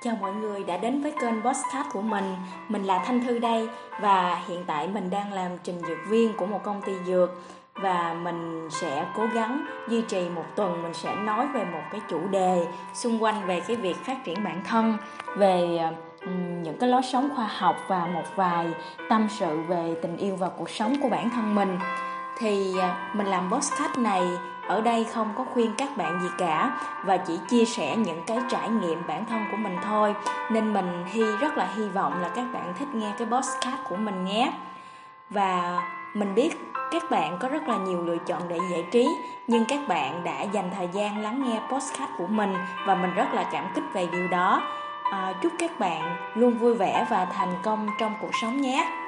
Chào mọi người đã đến với kênh Postcard của mình. Mình là Thanh Thư đây Và hiện tại mình đang làm trình dược viên của một công ty dược Và mình sẽ cố gắng duy trì một tuần Mình sẽ nói về một cái chủ đề Xung quanh về cái việc phát triển bản thân, Về ừ, những cái lối sống khoa học Và một vài tâm sự về tình yêu và cuộc sống của bản thân mình. Thì à, mình làm podcast này ở đây không có khuyên các bạn gì cả và chỉ chia sẻ những cái trải nghiệm bản thân của mình thôi. Nên mình hy rất là hy vọng là các bạn thích nghe cái podcast của mình nhé. Và mình biết các bạn có rất là nhiều lựa chọn để giải trí nhưng các bạn đã dành thời gian lắng nghe podcast của mình và mình rất là cảm kích về điều đó. À, chúc các bạn luôn vui vẻ và thành công trong cuộc sống nhé.